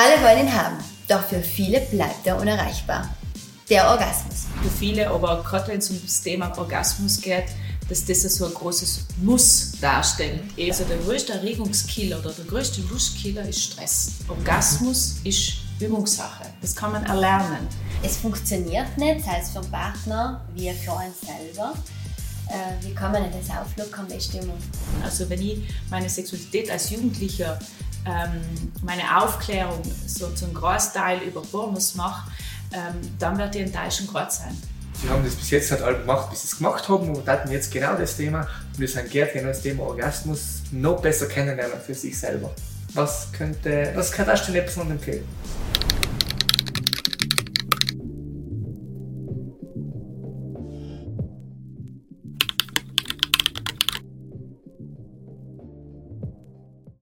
Alle wollen ihn haben, doch für viele bleibt er unerreichbar. Der Orgasmus. Für viele, aber gerade wenn es um das Thema Orgasmus geht, dass das so ein großes Muss darstellt. Also der größte Erregungskiller oder der größte Lustkiller ist Stress. Orgasmus ist Übungssache. Das kann man erlernen. Es funktioniert nicht, sei es für den Partner wie für uns selber. Äh, wie kann man das auflockern, die Stimmung? Also wenn ich meine Sexualität als Jugendlicher, ähm, meine Aufklärung so zum Großteil über Pornos mache, ähm, dann wird die Enttäuschung gerade sein. Sie haben das bis jetzt halt alle gemacht, bis sie es gemacht haben und hatten jetzt genau das Thema und wir sind gerne genau das Thema Orgasmus noch besser kennenlernen für sich selber. Was könnte, was kann eine Person empfehlen?